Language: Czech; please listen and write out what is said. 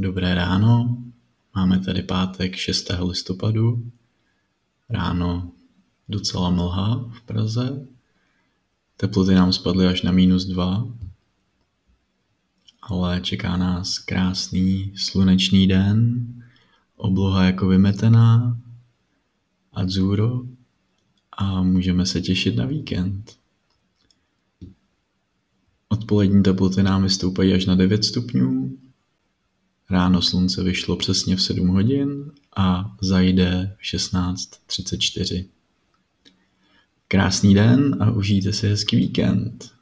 Dobré ráno, máme tady pátek 6. listopadu, ráno docela mlha v Praze, teploty nám spadly až na minus dva, ale čeká nás krásný slunečný den, obloha jako vymetená, azzurro a můžeme se těšit na víkend. Odpolední teploty nám vystoupají až na 9 stupňů, ráno slunce vyšlo přesně v 7 hodin a zajde v 16.34. Krásný den a užijte si hezký víkend.